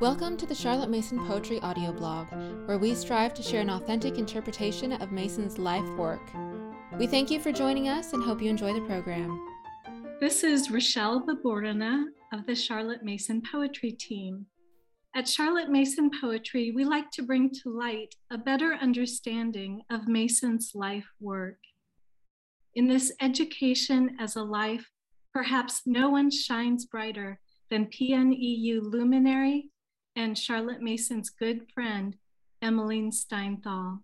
Welcome to the Charlotte Mason Poetry audio blog, where we strive to share an authentic interpretation of Mason's life work. We thank you for joining us and hope you enjoy the program. This is Rochelle Baborina of the Charlotte Mason Poetry Team. At Charlotte Mason Poetry, we like to bring to light a better understanding of Mason's life work. In this education as a life, perhaps no one shines brighter than PNEU luminary and Charlotte Mason's good friend, Emmeline Steinthal.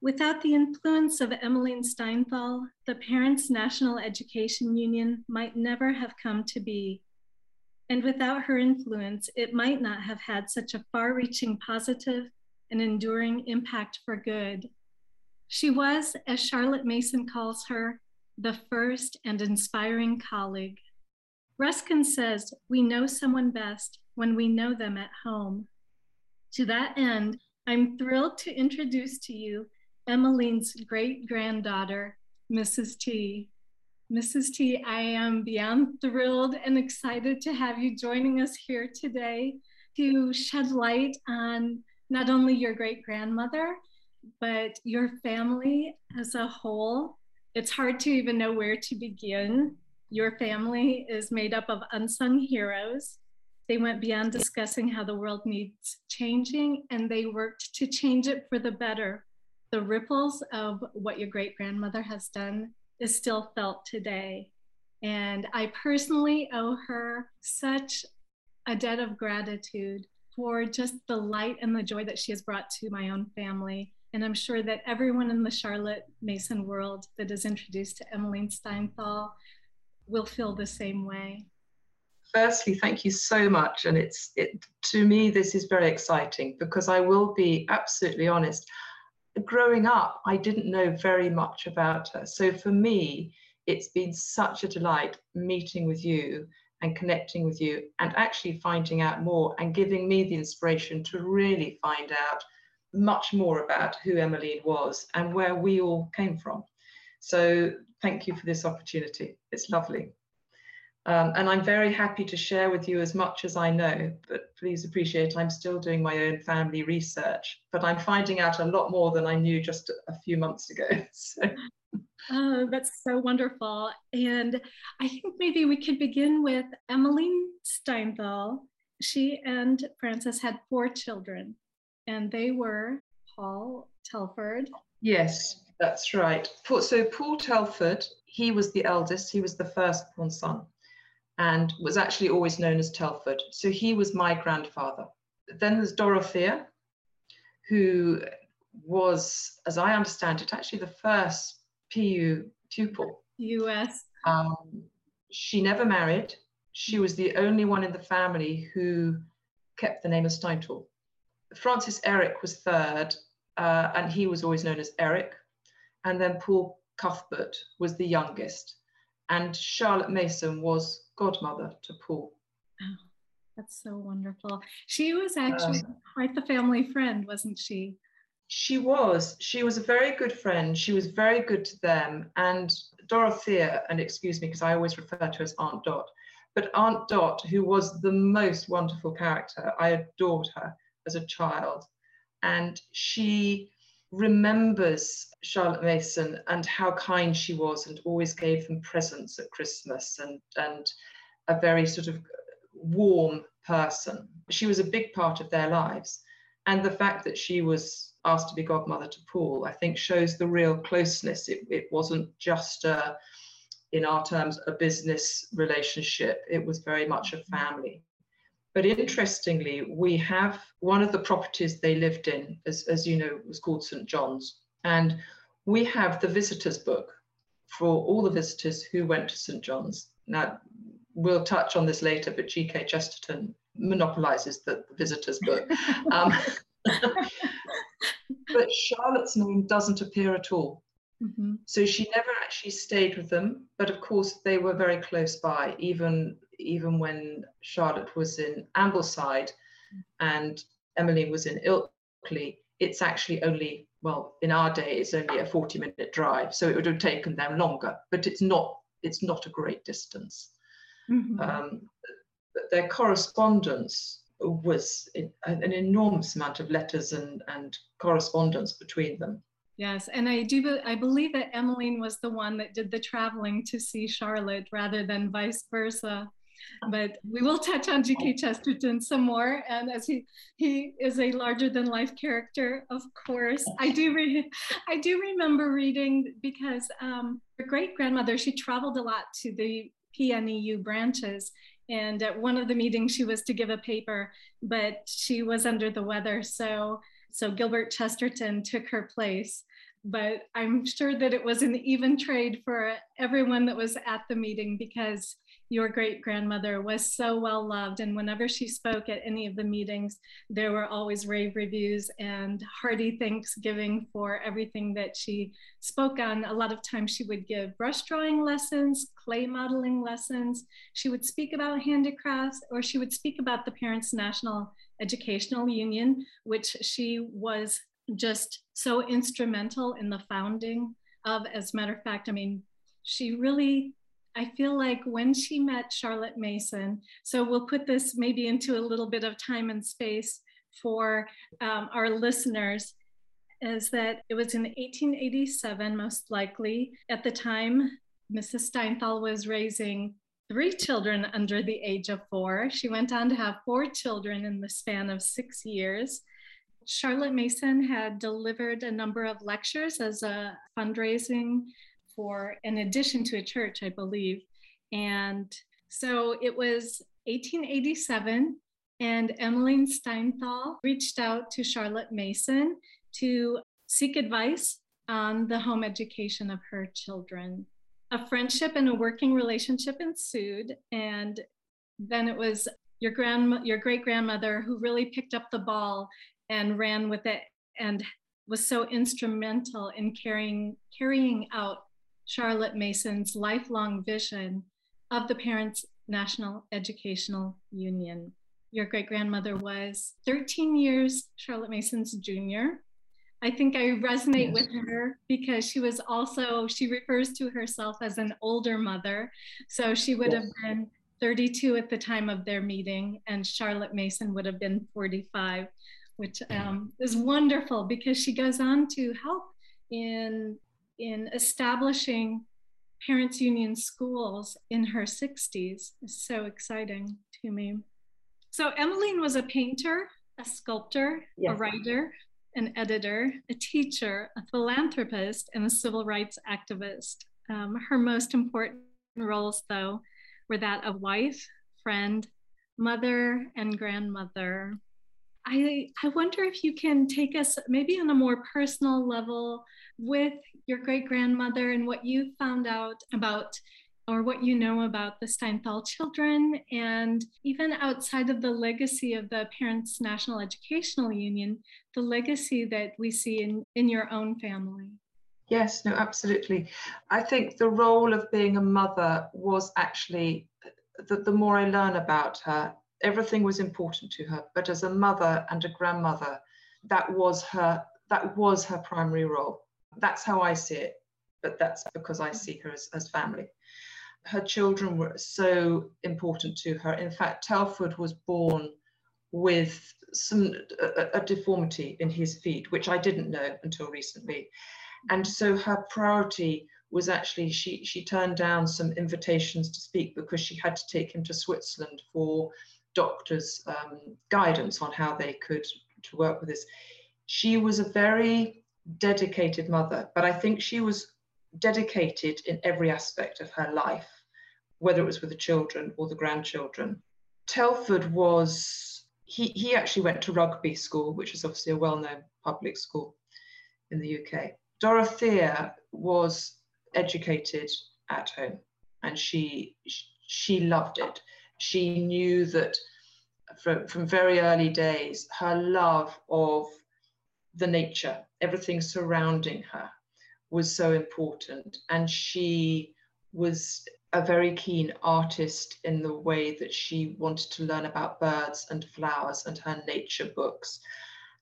Without the influence of Emmeline Steinthal, the Parents National Education Union might never have come to be. And without her influence, it might not have had such a far reaching positive and enduring impact for good. She was, as Charlotte Mason calls her, the first and inspiring colleague. Ruskin says, We know someone best when we know them at home. To that end, I'm thrilled to introduce to you Emmeline's great granddaughter, Mrs. T. Mrs. T, I am beyond thrilled and excited to have you joining us here today to shed light on not only your great grandmother, but your family as a whole. It's hard to even know where to begin. Your family is made up of unsung heroes they went beyond discussing how the world needs changing and they worked to change it for the better. The ripples of what your great grandmother has done is still felt today. And I personally owe her such a debt of gratitude for just the light and the joy that she has brought to my own family. And I'm sure that everyone in the Charlotte Mason world that is introduced to Emmeline Steinthal will feel the same way firstly, thank you so much. And it's it to me, this is very exciting because I will be absolutely honest. Growing up, I didn't know very much about her. So for me, it's been such a delight meeting with you and connecting with you and actually finding out more and giving me the inspiration to really find out much more about who Emmeline was and where we all came from. So thank you for this opportunity. It's lovely. Um, and I'm very happy to share with you as much as I know, but please appreciate I'm still doing my own family research, but I'm finding out a lot more than I knew just a few months ago. So. Oh, that's so wonderful. And I think maybe we could begin with Emmeline Steinthal. She and Francis had four children, and they were Paul Telford. Yes, that's right. So Paul Telford, he was the eldest, he was the firstborn son and was actually always known as Telford. So he was my grandfather. Then there's Dorothea, who was, as I understand it, actually the first PU pupil. US. Um, she never married. She was the only one in the family who kept the name of Steinthal. Francis Eric was third, uh, and he was always known as Eric. And then Paul Cuthbert was the youngest. And Charlotte Mason was godmother to Paul. Oh, that's so wonderful. She was actually um, quite the family friend, wasn't she? She was. She was a very good friend. She was very good to them. And Dorothea, and excuse me because I always refer to her as Aunt Dot, but Aunt Dot, who was the most wonderful character, I adored her as a child. And she remembers Charlotte Mason and how kind she was and always gave them presents at Christmas and, and a very sort of warm person. She was a big part of their lives. And the fact that she was asked to be godmother to Paul, I think shows the real closeness. It, it wasn't just a, in our terms, a business relationship. It was very much a family. But interestingly, we have one of the properties they lived in, as, as you know, was called St. John's. And we have the visitors book for all the visitors who went to St. John's. Now, we'll touch on this later, but G.K. Chesterton monopolizes the, the visitors book. Um, but Charlotte's name doesn't appear at all. Mm-hmm. So she never actually stayed with them, but of course they were very close by, even even when Charlotte was in Ambleside and Emmeline was in Ilkley, it's actually only, well, in our day, it's only a 40 minute drive. So it would have taken them longer, but it's not, it's not a great distance. Mm-hmm. Um, their correspondence was an enormous amount of letters and, and correspondence between them. Yes, and I do. I believe that Emmeline was the one that did the traveling to see Charlotte rather than vice versa. But we will touch on G.K. Chesterton some more, and as he he is a larger than life character, of course. I do re- I do remember reading because um, her great grandmother she traveled a lot to the PNEU branches, and at one of the meetings she was to give a paper, but she was under the weather, so so Gilbert Chesterton took her place but I'm sure that it was an even trade for everyone that was at the meeting because your great grandmother was so well loved. And whenever she spoke at any of the meetings, there were always rave reviews and hearty thanksgiving for everything that she spoke on. A lot of times she would give brush drawing lessons, clay modeling lessons. She would speak about handicrafts, or she would speak about the Parents National Educational Union, which she was just so instrumental in the founding of. As a matter of fact, I mean, she really, I feel like when she met Charlotte Mason, so we'll put this maybe into a little bit of time and space for um, our listeners, is that it was in 1887, most likely. At the time, Mrs. Steinthal was raising three children under the age of four. She went on to have four children in the span of six years. Charlotte Mason had delivered a number of lectures as a fundraising for, an addition to a church, I believe. And so it was 1887, and Emmeline Steinthal reached out to Charlotte Mason to seek advice on the home education of her children. A friendship and a working relationship ensued, and then it was your grand your great grandmother who really picked up the ball and ran with it and was so instrumental in carrying carrying out Charlotte Mason's lifelong vision of the Parents National Educational Union. Your great grandmother was 13 years Charlotte Mason's junior. I think I resonate yes. with her because she was also, she refers to herself as an older mother. So she would yes. have been 32 at the time of their meeting, and Charlotte Mason would have been 45 which um, is wonderful because she goes on to help in in establishing parents union schools in her 60s is so exciting to me. So emmeline was a painter a sculptor yes. a writer an editor a teacher a philanthropist and a civil rights activist. Um, her most important roles though were that of wife friend mother and grandmother I, I wonder if you can take us maybe on a more personal level with your great grandmother and what you found out about or what you know about the Steinthal children, and even outside of the legacy of the Parents National Educational Union, the legacy that we see in, in your own family. Yes, no, absolutely. I think the role of being a mother was actually the, the more I learn about her, everything was important to her but as a mother and a grandmother that was her that was her primary role. That's how i see it but that's because i see her as, as family. Her children were so important to her. In fact telford was born with some a, a deformity in his feet which i didn't know until recently. And so her priority was actually she she turned down some invitations to speak because she had to take him to Switzerland for doctors' um, guidance on how they could to work with this. She was a very dedicated mother, but I think she was dedicated in every aspect of her life, whether it was with the children or the grandchildren. Telford was, he, he actually went to rugby school, which is obviously a well known public school in the UK. Dorothea was educated at home and she, she loved it she knew that from, from very early days, her love of the nature, everything surrounding her, was so important. And she was a very keen artist in the way that she wanted to learn about birds and flowers and her nature books.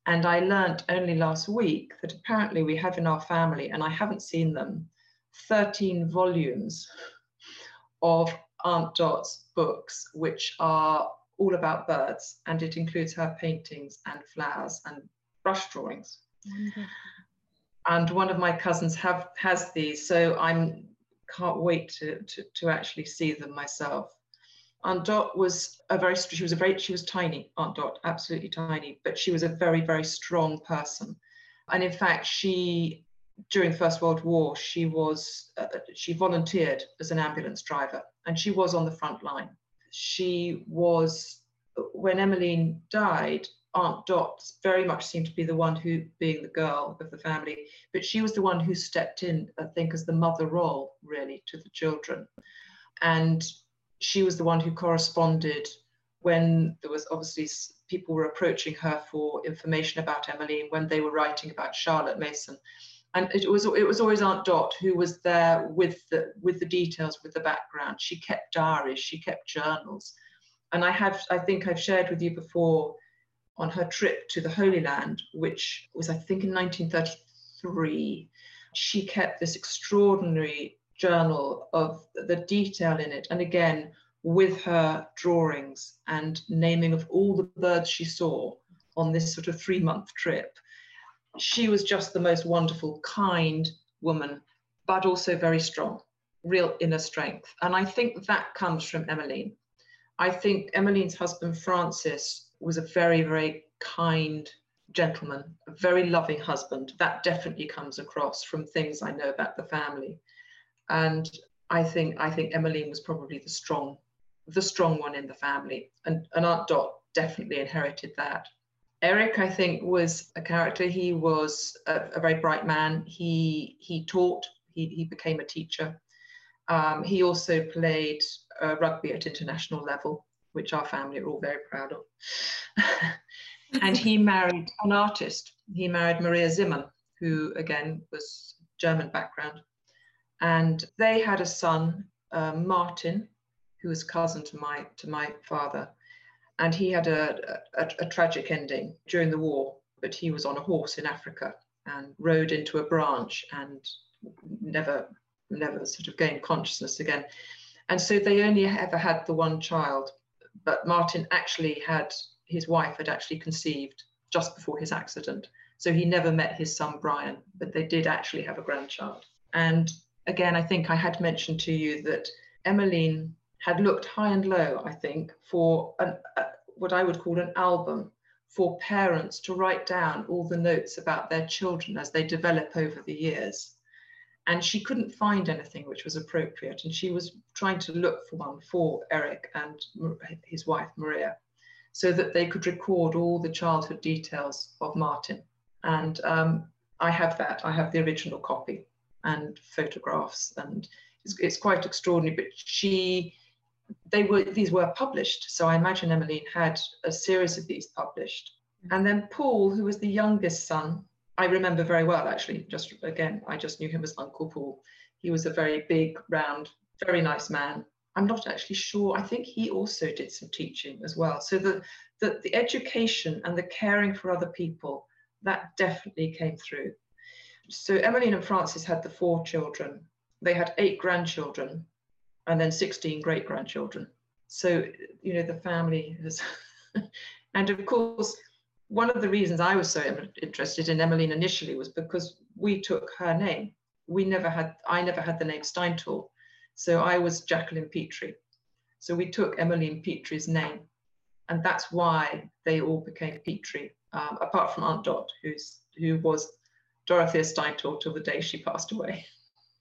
And I learnt only last week that apparently we have in our family, and I haven't seen them, 13 volumes of Aunt Dot's books, which are all about birds, and it includes her paintings and flowers and brush drawings. Wonderful. And one of my cousins have has these, so I'm can't wait to, to, to actually see them myself. Aunt Dot was a very she was a very she was tiny Aunt Dot absolutely tiny but she was a very very strong person and in fact she during the First World War she was uh, she volunteered as an ambulance driver and she was on the front line she was when Emmeline died Aunt Dot very much seemed to be the one who being the girl of the family but she was the one who stepped in I think as the mother role really to the children and she was the one who corresponded when there was obviously people were approaching her for information about Emmeline when they were writing about Charlotte Mason. And it was it was always Aunt Dot who was there with the with the details, with the background. She kept diaries, she kept journals. And I have I think I've shared with you before on her trip to the Holy Land, which was I think in 1933, she kept this extraordinary journal of the detail in it. And again, with her drawings and naming of all the birds she saw on this sort of three month trip. She was just the most wonderful, kind woman, but also very strong, real inner strength. And I think that comes from Emmeline. I think Emmeline's husband, Francis, was a very, very kind gentleman, a very loving husband. That definitely comes across from things I know about the family. And I think I think Emmeline was probably the strong, the strong one in the family, and, and Aunt Dot definitely inherited that. Eric, I think, was a character. He was a, a very bright man. He he taught. He he became a teacher. Um, he also played uh, rugby at international level, which our family are all very proud of. and he married an artist. He married Maria Zimmern, who again was German background. And they had a son, uh, Martin, who was cousin to my to my father, and he had a, a, a tragic ending during the war. But he was on a horse in Africa and rode into a branch and never never sort of gained consciousness again. And so they only ever had the one child. But Martin actually had his wife had actually conceived just before his accident. So he never met his son Brian, but they did actually have a grandchild. And again, I think I had mentioned to you that Emmeline had looked high and low, I think, for an, uh, what I would call an album for parents to write down all the notes about their children as they develop over the years. And she couldn't find anything which was appropriate. And she was trying to look for one for Eric and his wife, Maria, so that they could record all the childhood details of Martin. And um, I have that, I have the original copy and photographs and it's, it's quite extraordinary but she they were these were published. So i imagine emmeline had a series of these published. Mm-hmm. And then paul who was the youngest son i remember very well actually just again i just knew him as uncle paul. He was a very big round very nice man. I'm not actually sure. I think he also did some teaching as well. So the the, the education and the caring for other people that definitely came through. So Emmeline and Francis had the four children. They had eight grandchildren and then 16 great grandchildren. So, you know, the family has, and of course, one of the reasons I was so interested in Emmeline initially was because we took her name. We never had, I never had the name Steinthal. So I was Jacqueline Petrie. So we took Emmeline Petrie's name. And that's why they all became Petrie, um, apart from Aunt Dot, who's, who was Dorothea Steinthal till the day she passed away.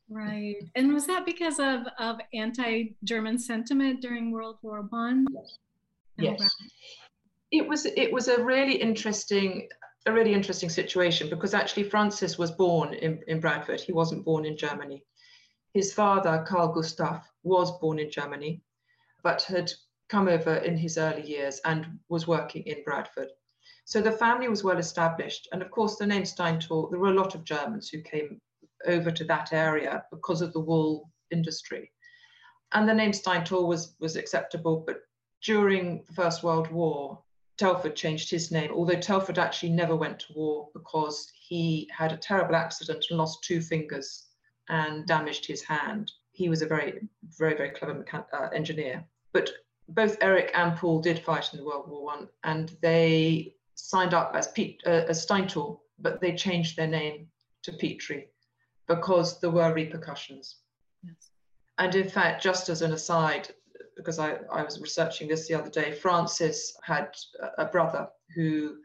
Right. And was that because of, of anti-German sentiment during World War One? Yes. yes. It was it was a really interesting a really interesting situation because actually Francis was born in, in Bradford. He wasn't born in Germany. His father, Carl Gustav, was born in Germany, but had come over in his early years and was working in Bradford. So the family was well established. And of course, the name Steinthal, there were a lot of Germans who came over to that area because of the wool industry. And the name Steinthal was, was acceptable, but during the First World War, Telford changed his name, although Telford actually never went to war because he had a terrible accident and lost two fingers and damaged his hand. He was a very, very, very clever uh, engineer. But both Eric and Paul did fight in the World War One, and they signed up as Pete uh, as Steinthal, but they changed their name to Petrie because there were repercussions. Yes. And in fact, just as an aside, because I, I was researching this the other day, Francis had a brother who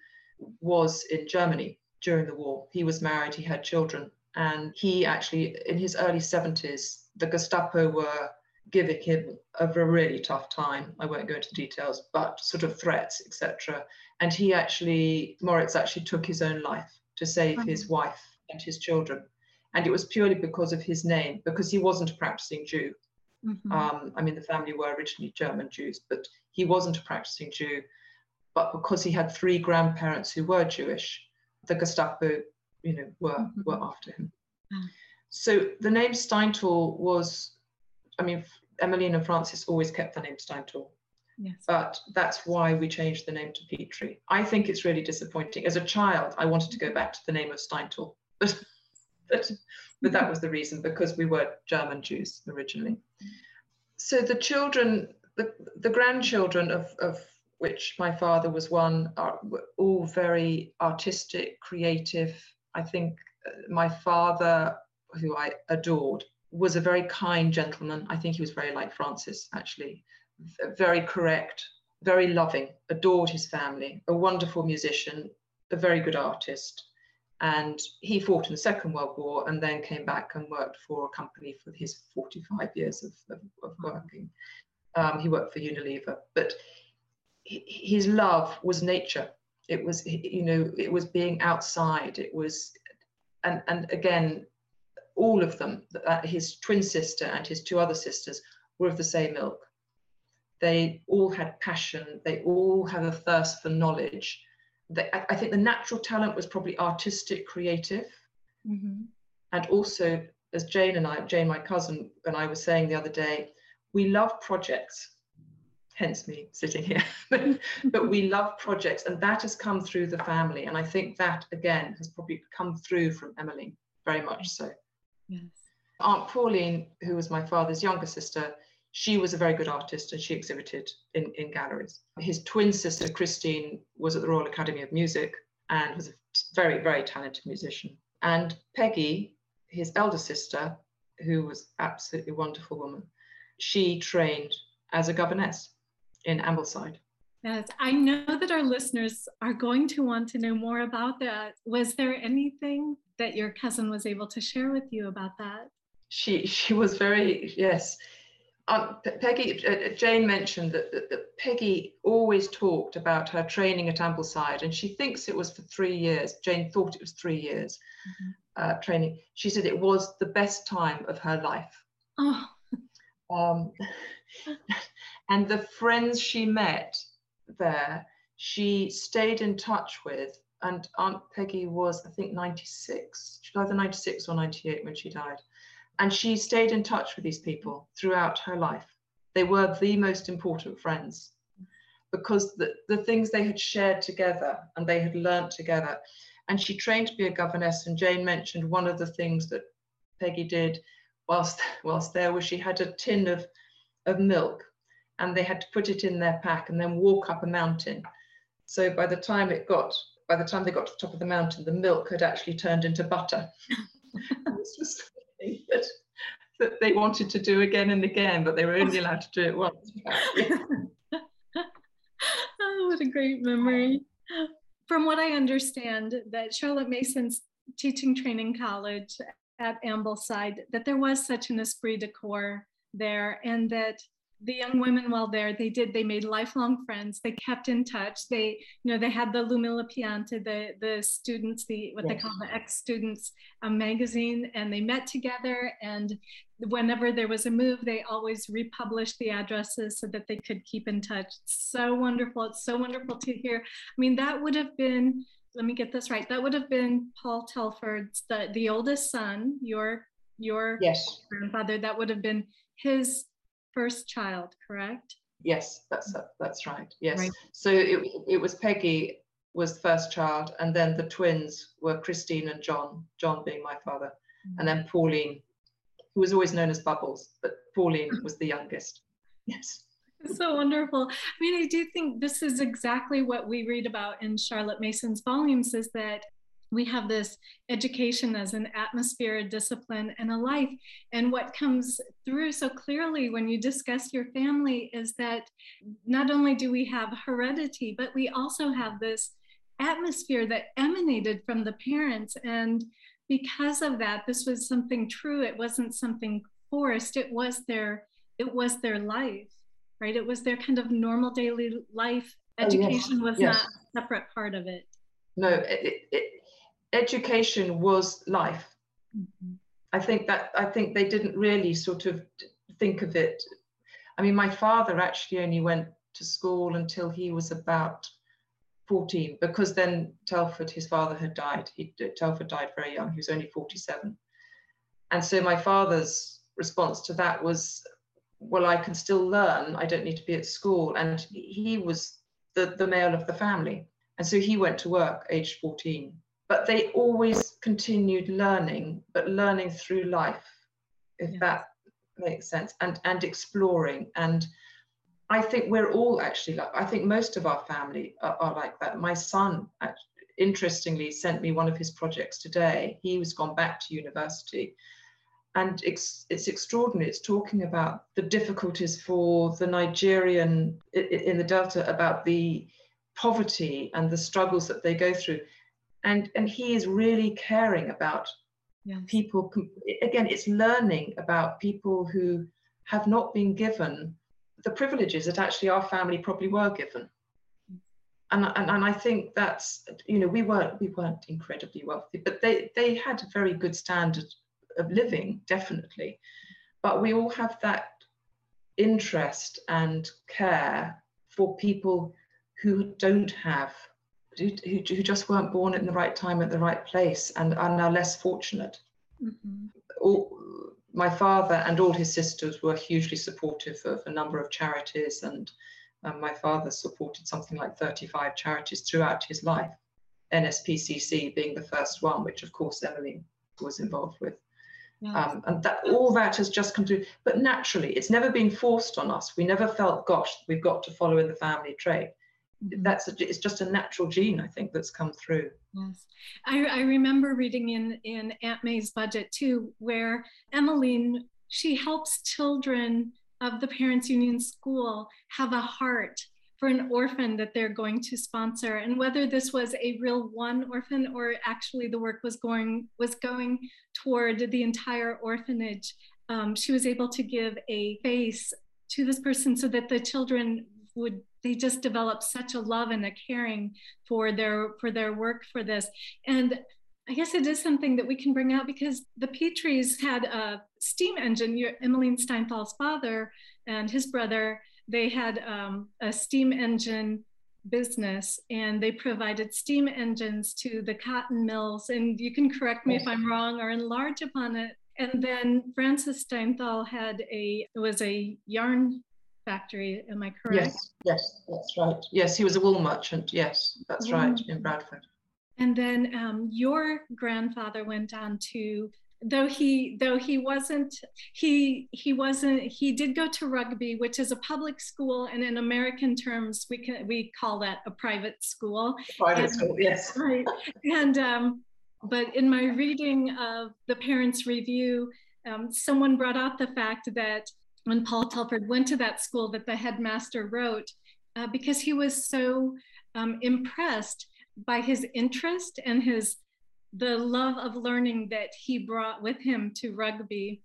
was in Germany during the war. He was married, he had children, and he actually, in his early 70s, the Gestapo were giving him a really tough time. I won't go into details, but sort of threats, etc. And he actually, Moritz actually took his own life to save mm-hmm. his wife and his children. And it was purely because of his name, because he wasn't a practicing Jew. Mm-hmm. Um, I mean, the family were originally German Jews, but he wasn't a practicing Jew. But because he had three grandparents who were Jewish, the Gestapo, you know, were mm-hmm. were after him. Mm. So the name Steinthal was, I mean, Emmeline and Francis always kept the name Steinthal. Yes. But that's why we changed the name to Petrie. I think it's really disappointing. As a child, I wanted to go back to the name of Steinthal, but, but, but that was the reason because we were German Jews originally. So the children, the, the grandchildren of, of which my father was one, are all very artistic, creative. I think uh, my father, who I adored, was a very kind gentleman. I think he was very like Francis, actually, very correct, very loving, adored his family, a wonderful musician, a very good artist. And he fought in the Second World War and then came back and worked for a company for his 45 years of, of, of working. Um, he worked for Unilever. But his love was nature. It was, you know, it was being outside. It was, and and again, all of them, uh, his twin sister and his two other sisters, were of the same ilk. They all had passion. They all had a thirst for knowledge. They, I, I, think the natural talent was probably artistic, creative, mm-hmm. and also, as Jane and I, Jane, my cousin, and I were saying the other day, we love projects hence me sitting here. but, we love projects, and that has come through the family. And I think that, again, has probably come through from Emily, very much so. Yes. Aunt Pauline, who was my father's younger sister, she was a very good artist and she exhibited in, in galleries. His twin sister, Christine, was at the Royal Academy of Music and was a very, very talented musician. And Peggy, his elder sister, who was absolutely wonderful woman, she trained as a governess in Ambleside. Yes, I know that our listeners are going to want to know more about that. Was there anything that your cousin was able to share with you about that? She she was very yes. Um, Peggy uh, uh, Jane mentioned that, that, that, Peggy always talked about her training at Ambleside, and she thinks it was for three years. Jane thought it was three years mm-hmm. uh, training. She said it was the best time of her life. Oh. Um, and the friends she met there, she stayed in touch with. And Aunt Peggy was, I think, 96. She was either 96 or 98 when she died. And she stayed in touch with these people throughout her life. They were the most important friends because the, the things they had shared together and they had learnt together. And she trained to be a governess. And Jane mentioned one of the things that Peggy did whilst whilst there was she had a tin of of milk and they had to put it in their pack and then walk up a mountain. So by the time it got, by the time they got to the top of the mountain, the milk had actually turned into butter. this was that, that they wanted to do again and again, but they were only allowed to do it once. oh, what a great memory. From what I understand, that Charlotte Mason's teaching training college at Ambleside, that there was such an esprit de corps there and that the young women while there they did they made lifelong friends. They kept in touch. They you know they had the L'Umile Pianta the the students the what yes. they call the ex students um, magazine and they met together. And whenever there was a move they always republished the addresses so that they could keep in touch. It's so wonderful. It's so wonderful to hear. I mean that would have been let me get this right. That would have been paul telford's the, the oldest son your your yes. grandfather. That would have been his first child, correct? Yes, that's that's right. Yes. Right. So it, it was Peggy was the first child, and then the twins were Christine and John. John being my father, mm-hmm. and then Pauline, who was always known as Bubbles, but Pauline was the youngest. Yes. so wonderful. I mean, I do think this is exactly what we read about in Charlotte Mason's volumes is that we have this education as an atmosphere, a discipline, and a life. And what comes through so clearly when you discuss your family is that not only do we have heredity, but we also have this atmosphere that emanated from the parents. And because of that, this was something true. It wasn't something forced. It was their it was their life right? It was their kind of normal daily life. Education oh, yes. was yes. not a separate part of it. No, it, it, education was life. Mm-hmm. I think that I think they didn't really sort of think of it. I mean, my father actually only went to school until he was about 14 because then Telford, his father, had died. He, Telford died very young. He was only 47. And so my father's response to that was, well, I can still learn. I don't need to be at school. And he was the, the male of the family. And so he went to work aged 14. But they always continued learning, but learning through life, if yes. that makes sense, and, and exploring. And I think we're all actually like, I think most of our family are, are like that. My son, interestingly, sent me one of his projects today. He was gone back to university and it's, it's extraordinary. It's talking about the difficulties for the Nigerian in the Delta, about the poverty and the struggles that they go through. And, and he is really caring about yes. people. Again, it's learning about people who have not been given the privileges that actually our family probably were given. And, and, and I think that's, you know, we weren't, we weren't incredibly wealthy, but they, they had a very good standard of living, definitely. But we all have that interest and care for people who don't have, who, who just weren't born at the right time at the right place and are now less fortunate. Mm-hmm. All, my father and all his sisters were hugely supportive of a number of charities, and um, my father supported something like 35 charities throughout his life, NSPCC being the first one, which of course Emily was involved with. Um, and that all that has just come through. But naturally, it's never been forced on us. We never felt, gosh, we've got to follow in the family trade. That's a, it's just a natural gene, I think, that's come through. Yes, I, I remember reading in in Aunt May's budget too, where Emmeline she helps children of the Parents Union School have a heart for an orphan that they're going to sponsor and whether this was a real one orphan or actually the work was going was going toward the entire orphanage um, she was able to give a face to this person so that the children would they just develop such a love and a caring for their for their work for this and I guess it is something that we can bring out because the Petries had a steam engine. Your Emmeline Steinthal's father and his brother they had um, a steam engine business and they provided steam engines to the cotton mills. And you can correct me if I'm wrong or enlarge upon it. And then Francis Steinthal had a, it was a yarn factory. Am I correct? Yes, yes, that's right. Yes, he was a wool merchant. Yes, that's right, in Bradford. And then um, your grandfather went on to though he though he wasn't he he wasn't he did go to rugby which is a public school and in american terms we can we call that a private school private and, school yes right and um but in my reading of the parents review um, someone brought out the fact that when paul telford went to that school that the headmaster wrote uh, because he was so um, impressed by his interest and his the love of learning that he brought with him to rugby.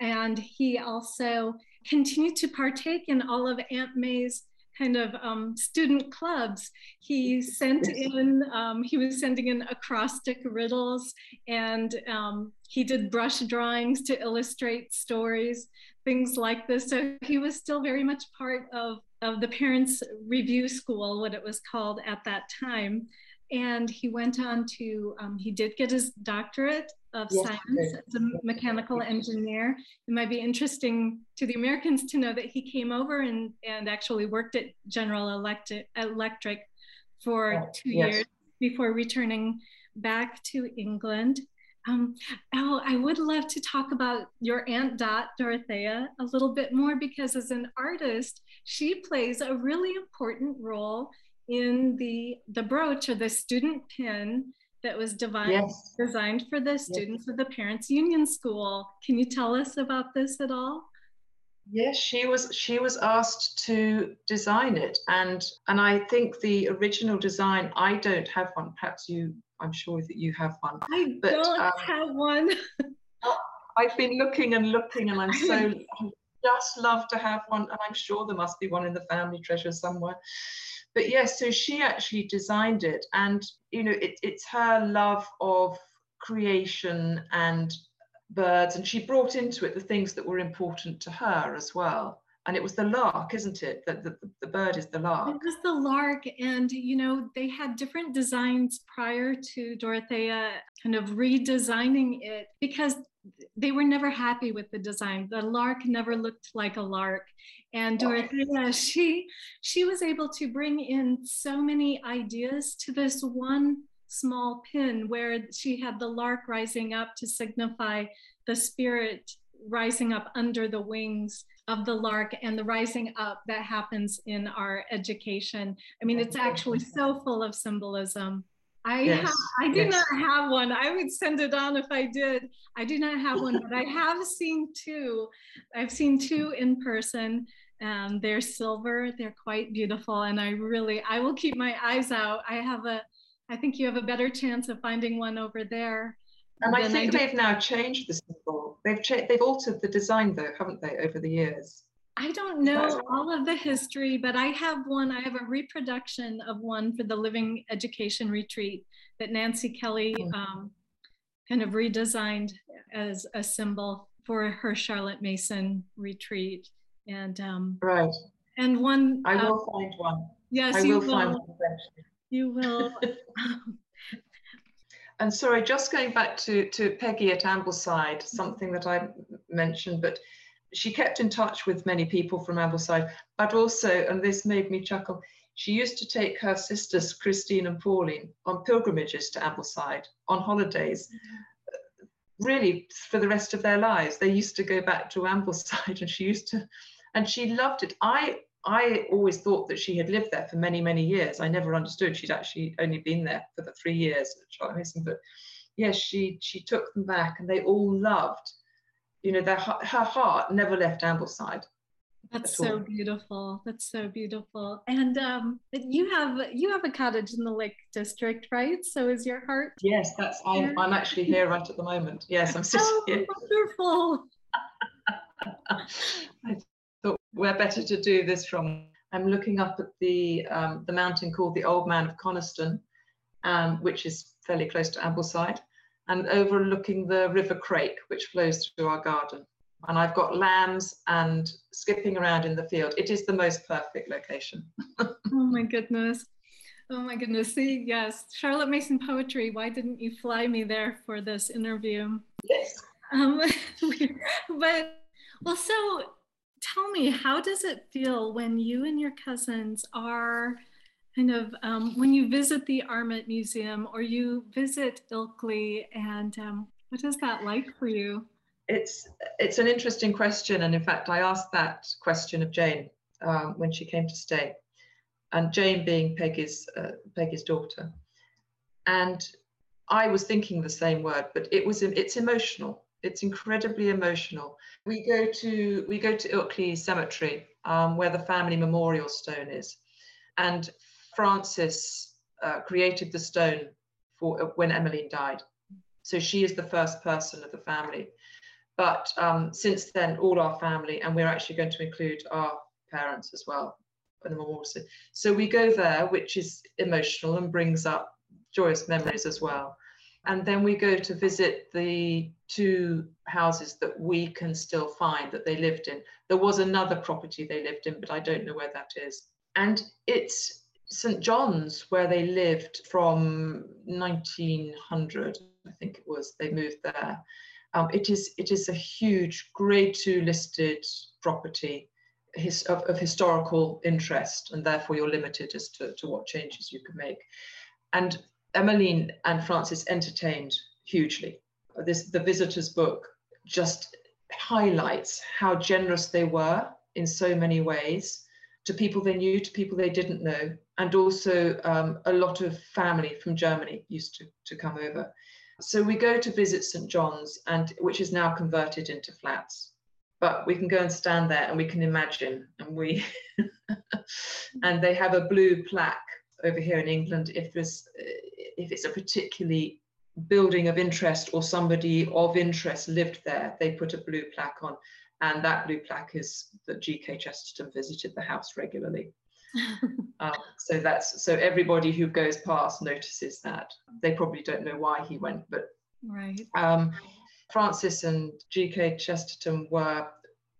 And he also continued to partake in all of Aunt May's kind of um, student clubs. He sent in, um, he was sending in acrostic riddles and um, he did brush drawings to illustrate stories, things like this. So he was still very much part of, of the parents' review school, what it was called at that time and he went on to um, he did get his doctorate of yes, science as a mechanical engineer it might be interesting to the americans to know that he came over and and actually worked at general electric, electric for two yes. years before returning back to england Um, oh, I would love to talk about your Aunt Dot, Dorothea, a little bit more because as an artist, she plays a really important role in the, the brooch or the student pin that was divine, yes. designed for the students yes. of the Parents Union School. Can you tell us about this at all? Yes, she was she was asked to design it, and and I think the original design. I don't have one. Perhaps you. I'm sure that you have one. I but, don't um, have one. I've been looking and looking, and I'm so I just love to have one, and I'm sure there must be one in the family treasure somewhere but yes, so she actually designed it, and you know, it, it's her love of creation and birds, and she brought into it the things that were important to her as well. And it was the lark, isn't it? That the, the bird is the lark. It was the lark, and you know, they had different designs prior to Dorothea kind of redesigning it because they were never happy with the design. The lark never looked like a lark. And Dorothea, she she was able to bring in so many ideas to this one small pin where she had the lark rising up to signify the spirit rising up under the wings of the lark and the rising up that happens in our education. I mean, it's actually so full of symbolism. I yes. have, I do yes. not have one. I would send it on if I did. I do not have one, but I have seen two. I've seen two in person. and they're silver. They're quite beautiful, and I really, I will keep my eyes out. I have a, I think you have a better chance of finding one over there. And I think they've now changed the symbol. They've changed. They've altered the design, though, haven't they, over the years? I don't know all of the history, but I have one. I have a reproduction of one for the Living Education Retreat that Nancy Kelly hmm. um, kind of redesigned as a symbol for her Charlotte Mason retreat. And um, right. And one. I will find one. Yes, I you will, will. one eventually. You will. and sorry, just going back to, to Peggy at Ambleside, something that I mentioned, but she kept in touch with many people from Ambleside, but also, and this made me chuckle, she used to take her sisters, Christine and Pauline, on pilgrimages to Ambleside on holidays. Mm-hmm. Really, for the rest of their lives, they used to go back to Ambleside, and she used to, and she loved it. I I always thought that she had lived there for many, many years. I never understood she'd actually only been there for the three years at Charlotte Mason. But yes, she she took them back, and they all loved you know, their, her heart never left Ambleside. That's so beautiful. That's so beautiful. And um, you have you have a cottage in the Lake District, right? So is your heart? Yes, that's I'm, I'm actually here right at the moment. Yes, I'm sitting oh, here. Wonderful. I where better to do this from. I'm looking up at the um, the mountain called the Old Man of Coniston, um, which is fairly close to Ambleside and overlooking the River Crake, which flows through our garden. And I've got lambs and skipping around in the field. It is the most perfect location. oh my goodness. Oh my goodness. See, yes, Charlotte Mason Poetry. Why didn't you fly me there for this interview? Yes. Um, but, well, so tell me, how does it feel when you and your cousins are kind of um, when you visit the Armitt Museum or you visit Ilkley, and um, what is that like for you? It's it's an interesting question, and in fact, I asked that question of Jane um, when she came to stay, and Jane being Peggy's uh, Peggy's daughter, and I was thinking the same word, but it was it's emotional. It's incredibly emotional. We go to we go to Ilkley Cemetery, um, where the family memorial stone is, and Francis uh, created the stone for uh, when Emmeline died. So she is the first person of the family. But um, since then, all our family, and we're actually going to include our parents as well in the memorial. So we go there, which is emotional and brings up joyous memories as well. And then we go to visit the two houses that we can still find that they lived in. There was another property they lived in, but I don't know where that is. And it's St John's, where they lived from 1900, I think it was, they moved there. Um, it is it is a huge grade two listed property his, of, of, historical interest, and therefore you're limited as to, to what changes you can make. And Emmeline and Francis entertained hugely. this the visitors book just highlights how generous they were in so many ways to people they knew, to people they didn't know, and also um, a lot of family from Germany used to, to come over. So we go to visit St. John's, and which is now converted into flats. But we can go and stand there and we can imagine, and we and they have a blue plaque over here in England if there's if it's a particularly building of interest or somebody of interest lived there, they put a blue plaque on. And that blue plaque is that G.K. Chesterton visited the house regularly. um, so that's so everybody who goes past notices that. They probably don't know why he went, but right. Um, Francis and G.K. Chesterton were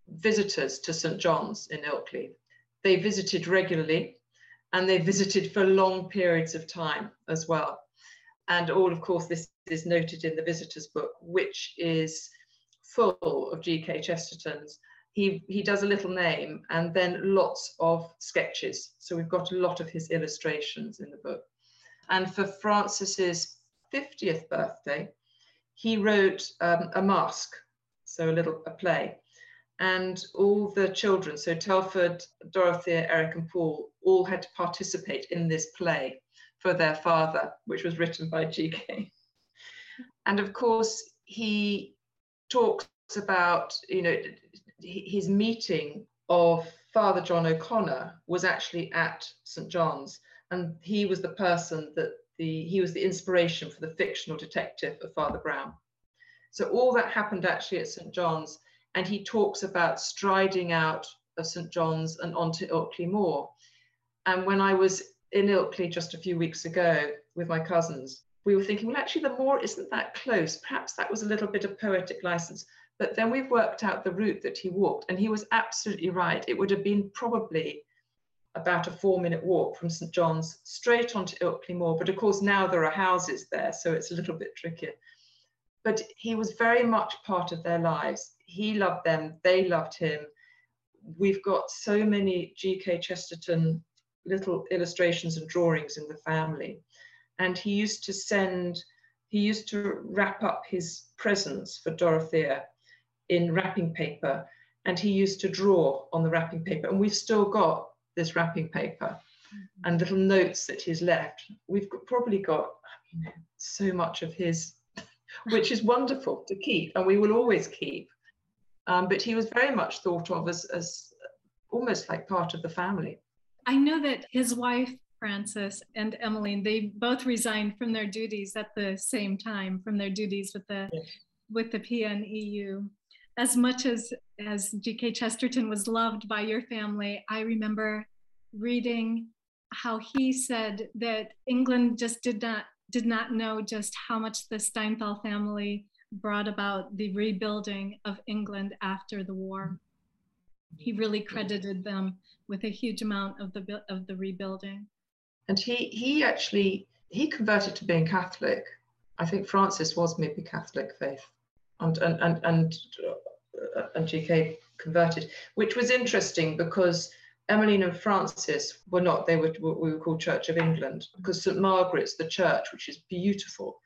visitors to St. John's in Ilkley. They visited regularly and they visited for long periods of time as well. And all, of course, this is noted in the visitors book, which is full of G.K. Chesterton's. He, he does a little name and then lots of sketches. So we've got a lot of his illustrations in the book. And for Francis's 50th birthday, he wrote um, a masque, so a little a play. And all the children, so Telford, Dorothea, Eric, and Paul, all had to participate in this play for their father, which was written by G.K. And of course, he talks about, you know, his meeting of Father John O'Connor was actually at St. John's, and he was the person that the he was the inspiration for the fictional detective of Father Brown. So all that happened actually at St. John's, and he talks about striding out of St. John's and onto Ilkley Moor. And when I was in Ilkley just a few weeks ago with my cousins, we were thinking, well, actually, the moor isn't that close. Perhaps that was a little bit of poetic license. But then we've worked out the route that he walked, and he was absolutely right. It would have been probably about a four minute walk from St. John's straight onto Ilkley Moor. But of course, now there are houses there, so it's a little bit trickier. But he was very much part of their lives. He loved them, they loved him. We've got so many G.K. Chesterton little illustrations and drawings in the family. And he used to send, he used to wrap up his presents for Dorothea in wrapping paper. And he used to draw on the wrapping paper. And we've still got this wrapping paper mm-hmm. and little notes that he's left. We've got, probably got you know, so much of his, which is wonderful to keep, and we will always keep. Um, but he was very much thought of as, as almost like part of the family. I know that his wife, Frances, and Emmeline, they both resigned from their duties at the same time, from their duties with the yes. with the PNEU. As much as as G.K. Chesterton was loved by your family, I remember reading how he said that England just did not did not know just how much the Steinthal family brought about the rebuilding of England after the war. He really credited them with a huge amount of the of the rebuilding. And he he actually he converted to being Catholic. I think Francis was maybe Catholic faith, and and and and, uh, and GK converted, which was interesting because Emmeline and Francis were not. They were what we would call Church of England because St Margaret's, the church, which is beautiful,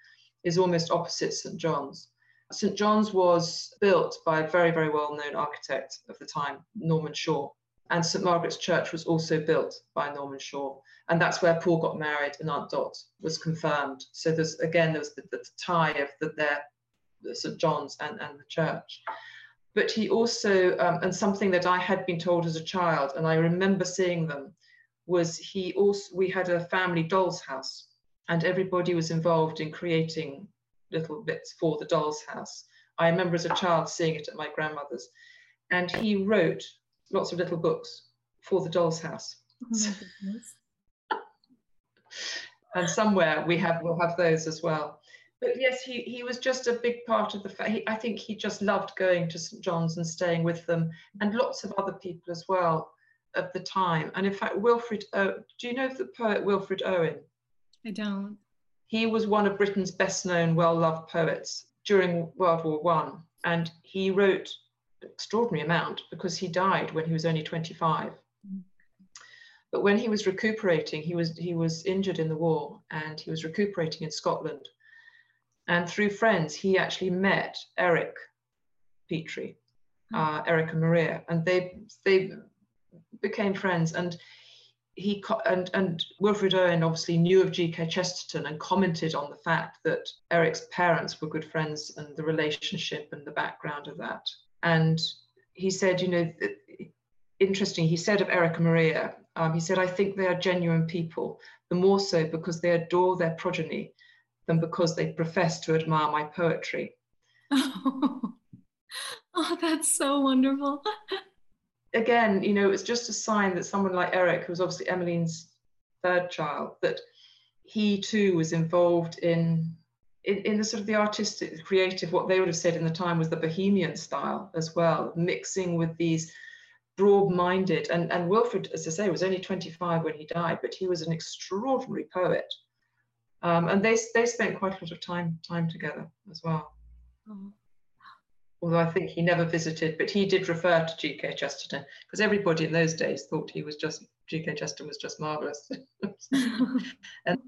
is almost opposite St John's. St John's was built by a very, very well known architect of the time, Norman Shaw. And St Margaret's Church was also built by Norman Shaw. And that's where Paul got married and Aunt Dot was confirmed. So there's, again, there's the, the tie of the, their, the St John's and, and the church. But he also, um, and something that I had been told as a child, and I remember seeing them, was he also, we had a family doll's house and everybody was involved in creating little bits for the doll's house. I remember as a child seeing it at my grandmother's. And he wrote lots of little books for the doll's house. Oh and somewhere we have we'll have those as well. But yes, he, he was just a big part of the. I think he just loved going to St John's and staying with them, and lots of other people as well of the time. And in fact, Wilfred, do you know the poet Wilfred Owen? I don't. He was one of Britain's best known, well loved poets during World War One, and he wrote an extraordinary amount because he died when he was only 25. But when he was recuperating, he was he was injured in the war, and he was recuperating in Scotland. And through friends, he actually met Eric Petrie, hmm. uh, Eric and Maria, and they they became friends. And he and and Wilfred Owen obviously knew of G.K. Chesterton and commented on the fact that Eric's parents were good friends and the relationship and the background of that. And he said, you know, interesting. He said of Eric and Maria, um, he said, I think they are genuine people, the more so because they adore their progeny than because they profess to admire my poetry. Oh, oh that's so wonderful. again, you know, it's just a sign that someone like Eric, who was obviously Emmeline's third child, that he too was involved in, in, in the sort of the artistic, creative, what they would have said in the time was the bohemian style as well, mixing with these broad-minded and, and Wilfred, as I say, was only 25 when he died, but he was an extraordinary poet. Um, and they, they spent quite a lot of time time together as well. Oh although I think he never visited, but he did refer to G.K. Chesterton because everybody in those days thought he was just G.K. Chesterton was just marvelous. and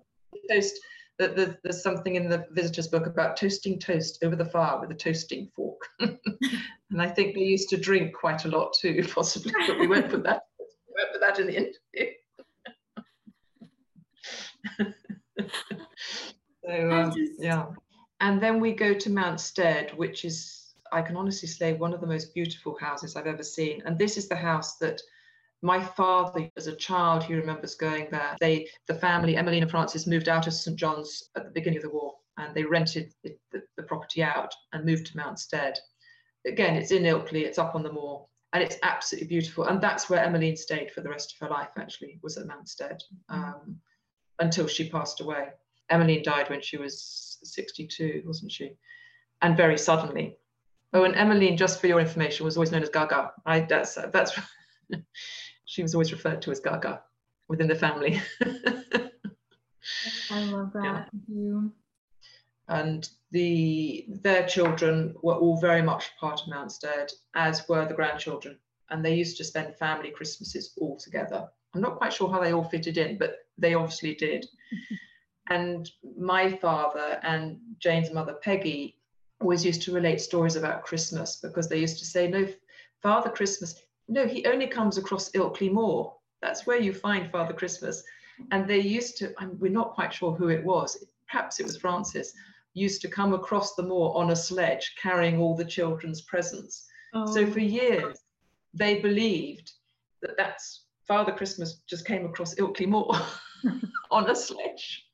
toast that there's something in the visitors book about toasting toast over the fire with a toasting fork, and I think they used to drink quite a lot too, possibly, but we won't put that we won't put that in the interview. So um, yeah, and then we go to Mount Stead, which is I can honestly say one of the most beautiful houses I've ever seen. And this is the house that my father, as a child, he remembers going there. They, the family, Emmeline and Francis, moved out of St John's at the beginning of the war, and they rented the, the, the property out and moved to Mount Stead. Again, it's in Ilkley, it's up on the moor, and it's absolutely beautiful. And that's where Emmeline stayed for the rest of her life. Actually, was at Mount Stead um, until she passed away. Emmeline died when she was 62, wasn't she? And very suddenly. Oh, and Emmeline, just for your information, was always known as Gaga. I that's that's she was always referred to as Gaga within the family. I love that. Yeah. And the their children were all very much part of Mount Stead, as were the grandchildren. And they used to spend family Christmases all together. I'm not quite sure how they all fitted in, but they obviously did. and my father and Jane's mother, Peggy, always used to relate stories about Christmas because they used to say, no, Father Christmas, no, he only comes across Ilkley Moor. That's where you find Father Christmas. And they used to, and we're not quite sure who it was, perhaps it was Francis, used to come across the moor on a sledge carrying all the children's presents. Oh. So for oh. years, they believed that that's Father Christmas just came across Ilkley Moor on a sledge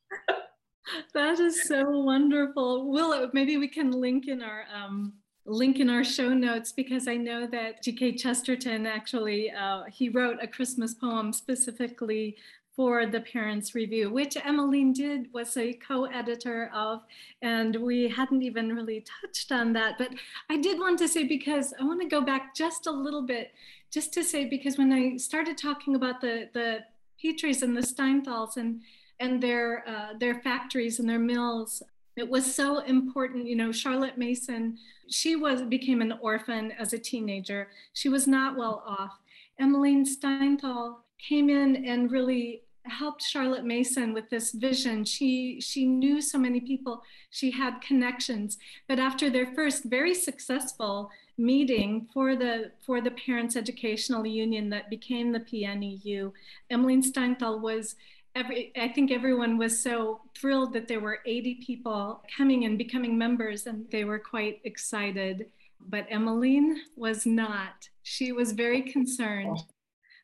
that is so wonderful. Will maybe we can link in our um, link in our show notes because I know that G.K. Chesterton actually uh, he wrote a Christmas poem specifically for the Parents Review, which Emmeline did was a co-editor of, and we hadn't even really touched on that. But I did want to say because I want to go back just a little bit, just to say because when I started talking about the the Petries and the Steinthals and and their uh, their factories and their mills. It was so important, you know. Charlotte Mason, she was became an orphan as a teenager. She was not well off. Emmeline Steinthal came in and really helped Charlotte Mason with this vision. She she knew so many people. She had connections. But after their first very successful meeting for the for the Parents Educational Union that became the PNEU, Emmeline Steinthal was every i think everyone was so thrilled that there were 80 people coming and becoming members and they were quite excited. But emmeline was not. She was very concerned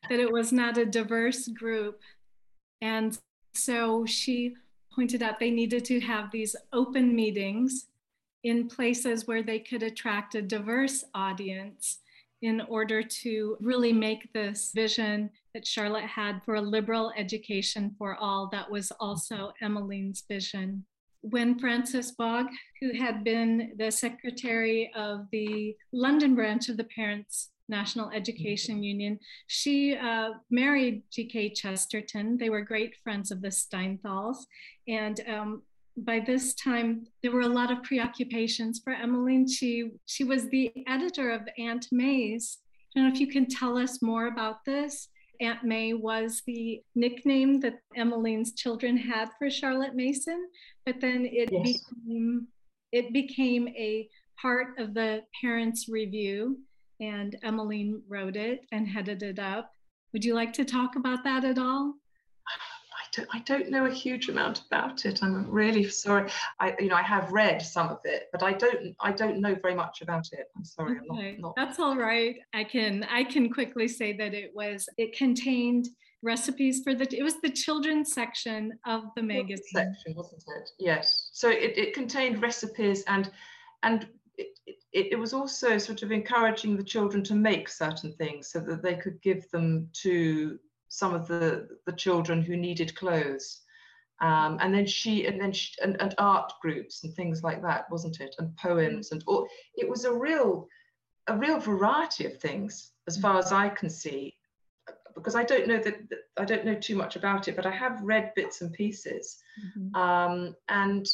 that it was not a diverse group. And so she pointed out they needed to have these open meetings in places where they could attract a diverse audience in order to really make this vision that Charlotte had for a liberal education for all. That was also Emmeline's vision. When Frances Blogg, who had been the secretary of the London branch of the Parents National Education Union, she uh, married G.K. Chesterton. They were great friends of the Steinthals. And um, by this time, there were a lot of preoccupations for Emmeline. She, she was the editor of Aunt May's. I don't know if you can tell us more about this. Aunt May was the nickname that Emmeline's children had for Charlotte Mason, but then it yes. became it became a part of the parents' review, and Emmeline wrote it and headed it up. Would you like to talk about that at all? I don't, I don't know a huge amount about it. I'm really sorry. I, you know, I have read some of it, but I don't, I don't know very much about it. I'm sorry. Okay. I'm not, not... That's all right. I can, I can quickly say that it was, it contained recipes for the, it was the children's section of the magazine. Section, wasn't it? Yes. So it, it contained recipes and, and it, it, it was also sort of encouraging the children to make certain things so that they could give them to some of the, the children who needed clothes. Um, and then she and then she, and, and, art groups and things like that wasn't it and poems and all it was a real a real variety of things as far as i can see because i don't know that i don't know too much about it but i have read bits and pieces mm-hmm. um, and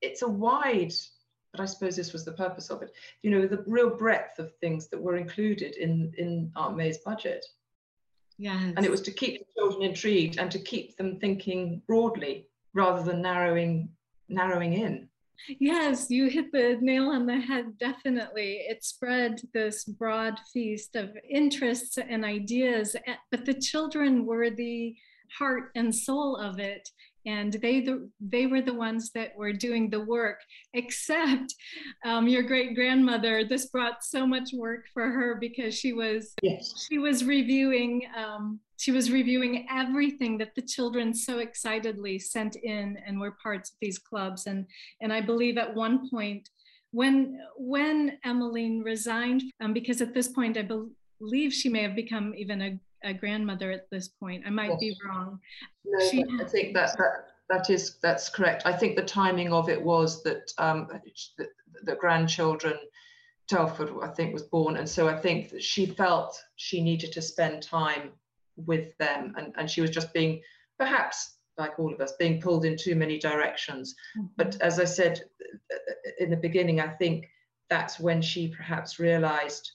it's a wide but i suppose this was the purpose of it you know the real breadth of things that were included in in aunt may's budget Yes. And it was to keep the children intrigued and to keep them thinking broadly rather than narrowing narrowing in. Yes, you hit the nail on the head, definitely. It spread this broad feast of interests and ideas, eh, but the children were the heart and soul of it and they the, they were the ones that were doing the work except um, your great grandmother this brought so much work for her because she was yes. she was reviewing um, she was reviewing everything that the children so excitedly sent in and were parts of these clubs and and i believe at one point when when emmeline resigned um, because at this point i believe she may have become even a a grandmother at this point. I might yes. be wrong. No, she, I think that, that that is that's correct. I think the timing of it was that um, the, the grandchildren, Telford, I think, was born, and so I think that she felt she needed to spend time with them, and, and she was just being perhaps like all of us being pulled in too many directions. Mm-hmm. But as I said in the beginning, I think that's when she perhaps realized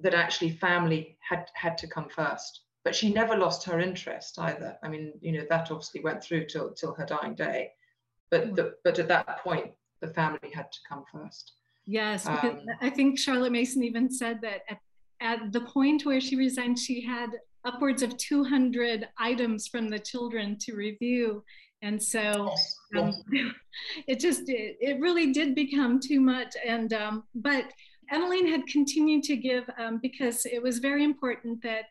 that actually family had had to come first but she never lost her interest either. I mean you know that obviously went through till till her dying day. But mm. the, but at that point the family had to come first. Yes um, i think charlotte mason even said that at, at the point where she resigned she had upwards of 200 items from the children to review. And so um, it just it, it, really did become too much. And um, but Emmeline had continued to give um, because it was very important that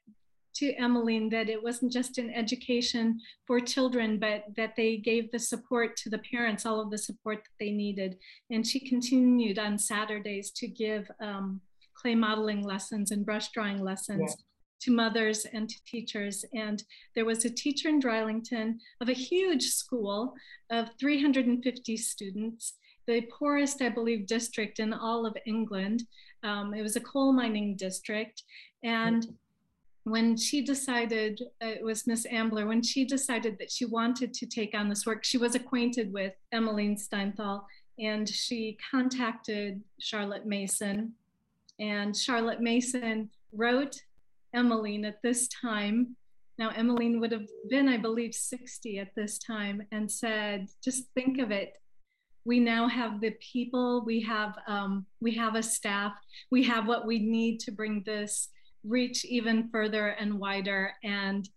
to Emmeline that it wasn't just an education for children, but that they gave the support to the parents, all of the support that they needed. And she continued on Saturdays to give um, clay modeling lessons and brush drawing lessons. Yeah. To mothers and to teachers. And there was a teacher in Drighlington of a huge school of 350 students the poorest, I believe, district in all of England. Um, it was a coal mining district. And when she decided, uh, it was Miss Ambler, when she decided that she wanted to take on this work, she was acquainted with Emmeline Steinthal and she contacted Charlotte Mason. And Charlotte Mason wrote Emmeline at this time. Now, Emmeline would have been, I believe, 60 at this time, and said, just think of it we now have the people we have um, we have a staff we have what we need to bring this reach even further and wider and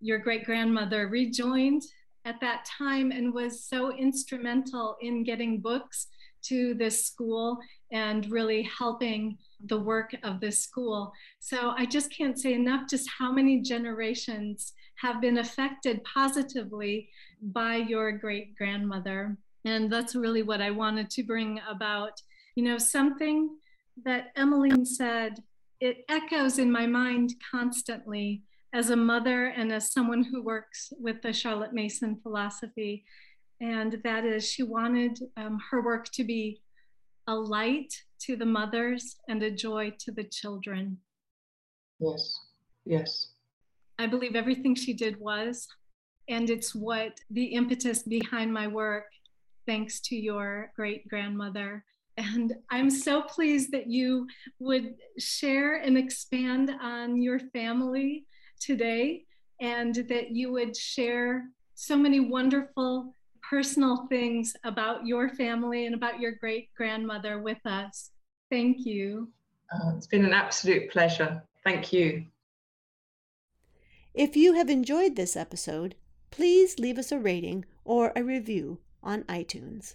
your great grandmother rejoined at that time and was so instrumental in getting books to this school and really helping the work of this school. So I just can't say enough just how many generations have been affected positively by your great grandmother. And that's really what I wanted to bring about. You know, something that Emmeline said, it echoes in my mind constantly as a mother and as someone who works with the Charlotte Mason philosophy. And that is, she wanted um, her work to be a light to the mothers and a joy to the children. Yes, yes. I believe everything she did was, and it's what the impetus behind my work thanks to your great grandmother. And I'm so pleased that you would share and expand on your family today and that you would share so many wonderful personal things about your family and about your great grandmother with us. Thank you. Uh, it's been an absolute pleasure. Thank you. If you have enjoyed this episode, please leave us a rating or a review on iTunes.